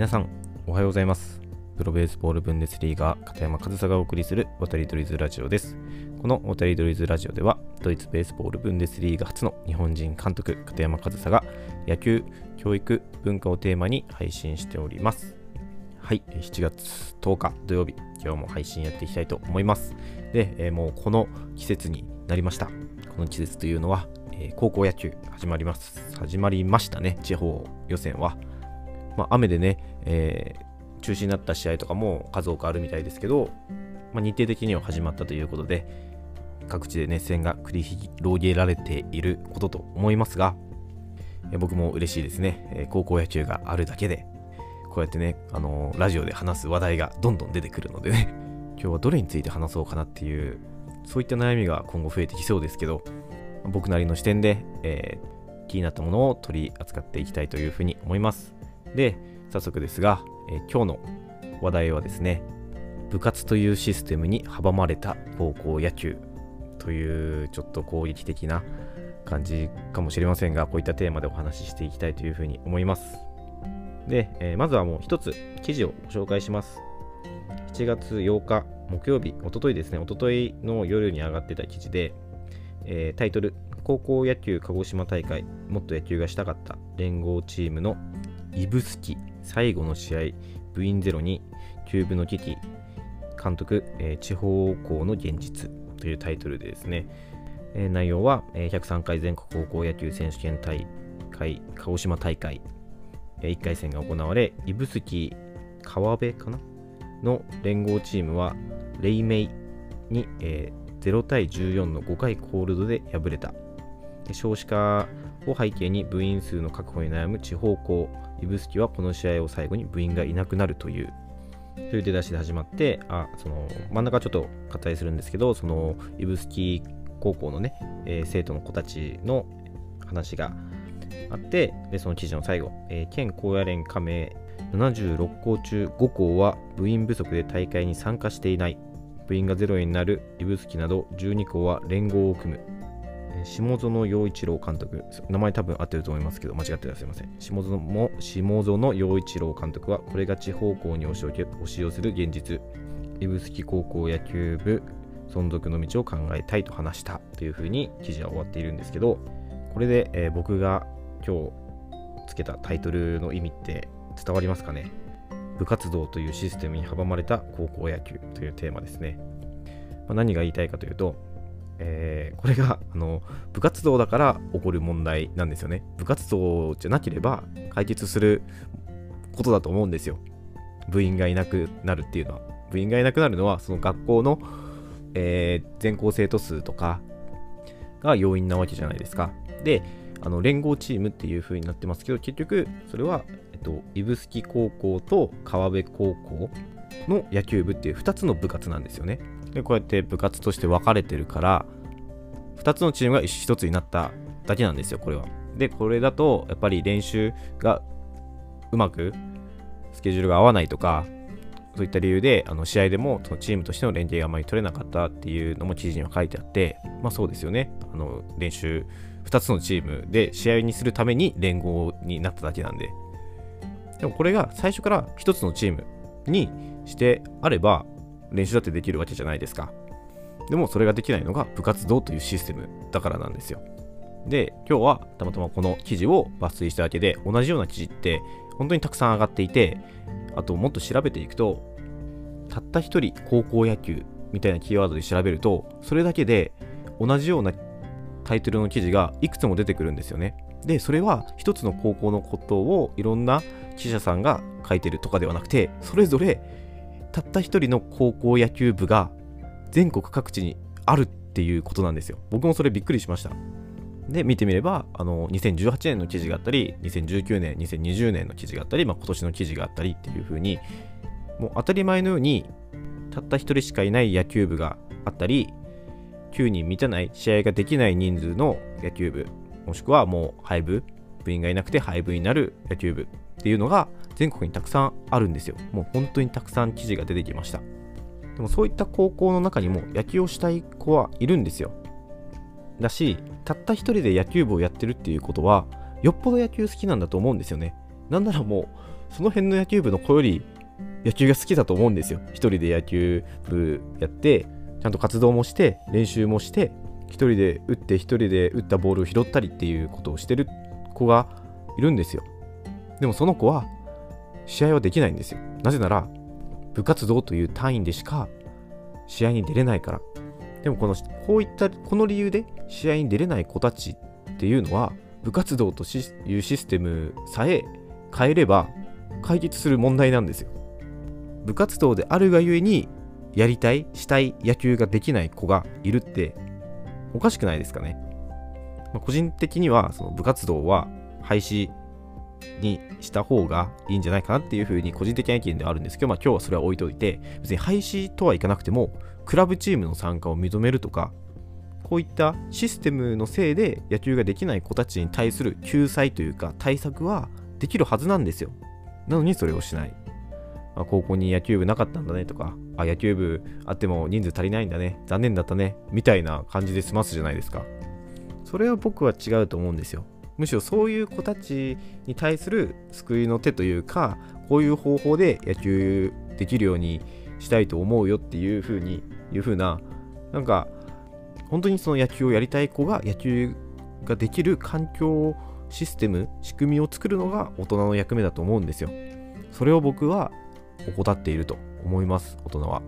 皆さん、おはようございます。プロベースボールブンデスリーガー片山和沙がお送りする渡り鳥ズラジオです。この渡り鳥ズラジオでは、ドイツベースボールブンデスリーガ初の日本人監督、片山和沙が野球、教育、文化をテーマに配信しております。はい、7月10日土曜日、今日も配信やっていきたいと思います。で、えーもうこの季節になりました。この季節というのは、高校野球始まります。始まりましたね、地方予選は。まあ、雨でね、えー中止になった試合とかも数多くあるみたいですけど、まあ、日程的には始まったということで、各地で熱戦が繰り広げられていることと思いますが、えー僕も嬉しいですね、えー高校野球があるだけで、こうやってね、あのラジオで話す話題がどんどん出てくるのでね、今日はどれについて話そうかなっていう、そういった悩みが今後増えてきそうですけど、僕なりの視点で、えー気になったものを取り扱っていきたいというふうに思います。で、早速ですが、えー今日の話題はですね、部活というシステムに阻まれた高校野球というちょっと攻撃的な感じかもしれませんが、こういったテーマでお話ししていきたいというふうに思います。で、えーまずはもう一つ記事をご紹介します。7月8日木曜日、おとといですね、おとといの夜に上がってた記事で、えータイトル、高校野球鹿児島大会、もっと野球がしたかった連合チームの指宿最後の試合、部員ゼロにキューブの危機、監督、えー地方校の現実というタイトルでですね、えー内容は、えー103回全国高校野球選手権大会鹿児島大会、え1回戦が行われ、指宿川辺かな？の連合チームは、レイメイに、えー0対14の5回コールドで敗れた。少子化を背景に部員数の確保に悩む地方校、指宿はこの試合を最後に部員がいなくなるという、という出だしで始まって、あその真ん中ちょっと割愛するんですけど、その指宿高校のね、えー生徒の子たちの話があって、でその記事の最後、えー県高野連加盟76校中5校は部員不足で大会に参加していない。部員がゼロになる指宿など12校は連合を組む。下園陽一郎監督、名前多分合ってると思いますけど、間違ってたらすいません。下園も下園陽一郎監督は、これが地方校に押し寄押し寄せる現実。指宿高校野球部存続の道を考えたいと話したというふうに記事は終わっているんですけど、これで、えー僕が今日つけたタイトルの意味って伝わりますかね？部活動というシステムに阻まれた高校野球というテーマですね。まあ何が言いたいかというと、えーこれがあの部活動だから起こる問題なんですよね。部活動じゃなければ解決することだと思うんですよ。部員がいなくなるっていうのは。部員がいなくなるのは、その学校の、えー全校生徒数とかが要因なわけじゃないですか。で、あの連合チームっていう風になってますけど、結局それは、えっと、指宿高校と川辺高校の野球部っていう2つの部活なんですよね。で、こうやって部活として分かれてるから、2つのチームが1つになっただけなんですよ、これは。で、これだと、やっぱり練習がうまくスケジュールが合わないとか、そういった理由で、あの試合でもそのチームとしての連携があまり取れなかったっていうのも記事には書いてあって、まあそうですよね。あの練習、2つのチームで試合にするために連合になっただけなんで。でもこれが最初から1つのチームにしてあれば、練習だってできるわけじゃないですか。でもそれができないのが部活動というシステムだからなんですよ。で、今日はたまたまこの記事を抜粋しただけで、同じような記事って本当にたくさん上がっていて、あともっと調べていくと、たった一人高校野球みたいなキーワードで調べると、それだけで同じようなタイトルの記事がいくつも出てくるんですよね。で、それは一つの高校のことをいろんな記者さんが書いてるとかではなくて、それぞれたった一人の高校野球部が全国各地にあるっていうことなんですよ。僕もそれびっくりしました。で、見てみれば、あの、2018年の記事があったり、2019年、2020年の記事があったり、まあ、今年の記事があったりっていう風に、もう当たり前のように、たった一人しかいない野球部があったり、9人満たない、試合ができない人数の野球部、もしくはもう廃部、部員がいなくて廃部になる野球部っていうのが全国にたくさんあるんですよ。もう本当にたくさん記事が出てきました。でもそういった高校の中にも野球をしたい子はいるんですよ。だし、たった一人で野球部をやってるっていうことは、よっぽど野球好きなんだと思うんですよね。なんならもう、その辺の野球部の子より野球が好きだと思うんですよ。一人で野球部やって、ちゃんと活動もして、練習もして、一人で打って一人で打ったボールを拾ったりっていうことをしてる子がいるんですよ。でもその子は試合はできないんですよ。なぜなら部活動という単位でしか試合に出れないから。でもこのこういったこの理由で試合に出れない子たちっていうのは部活動というシステムさえ変えれば解決する問題なんですよ。部活動であるがゆえにやりたいしたい野球ができない子がいるっておかしくないですかね、ま、個人的にはその部活動は廃止にした方がいいんじゃないかなっていうふうに個人的な意見ではあるんですけど、まあ、今日はそれは置いといて別に廃止とはいかなくてもクラブチームの参加を認めるとかこういったシステムのせいで野球ができない子たちに対する救済というか対策はできるはずなんですよなのにそれをしないまあ、高校に野球部なかったんだねとか、あ、野球部あっても人数足りないんだね、残念だったね、みたいな感じで済ますじゃないですか。それは僕は違うと思うんですよ。むしろそういう子たちに対する救いの手というか、こういう方法で野球できるようにしたいと思うよっていう風に、いう風な、なんか、本当にその野球をやりたい子が野球ができる環境システム、仕組みを作るのが大人の役目だと思うんですよ。それを僕は怠っていると思います、大人は。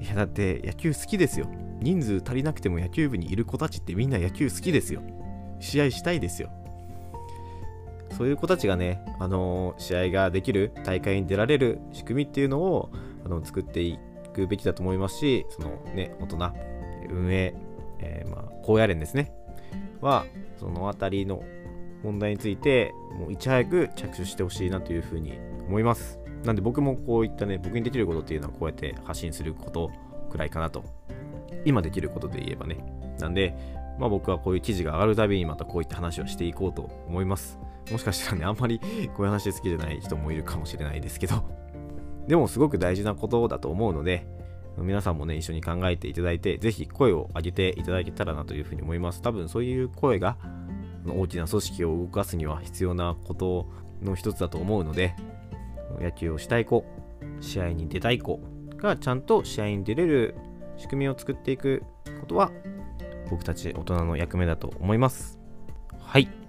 いや、だって野球好きですよ。人数足りなくても野球部にいる子たちってみんな野球好きですよ。試合したいですよ。そういう子たちがね、あの、試合ができる、大会に出られる仕組みっていうのをあの作っていくべきだと思いますし、そのね、大人、運営、えー、まあ、高野連ですね、は、そのあたりの問題について、もういち早く着手してほしいなというふうに思います。なんで僕もこういったね、僕にできることっていうのはこうやって発信することくらいかなと。今できることで言えばね。なんで、まあ僕はこういう記事が上がるたびにまたこういった話をしていこうと思います。もしかしたらね、あんまりこういう話好きじゃない人もいるかもしれないですけど、でもすごく大事なことだと思うので、皆さんもね、一緒に考えていただいて、ぜひ声を上げていただけたらなというふうに思います。多分そういう声が大きな組織を動かすには必要なことの一つだと思うので、野球をしたい子、試合に出たい子がちゃんと試合に出れる仕組みを作っていくことは僕たち大人の役目だと思います。はい。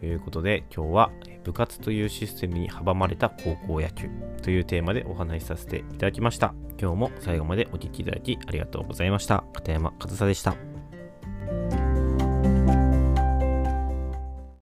ということで今日は部活というシステムに阻まれた高校野球というテーマでお話しさせていただきました。今日も最後までお聴きいただきありがとうございました。片山和沙でした。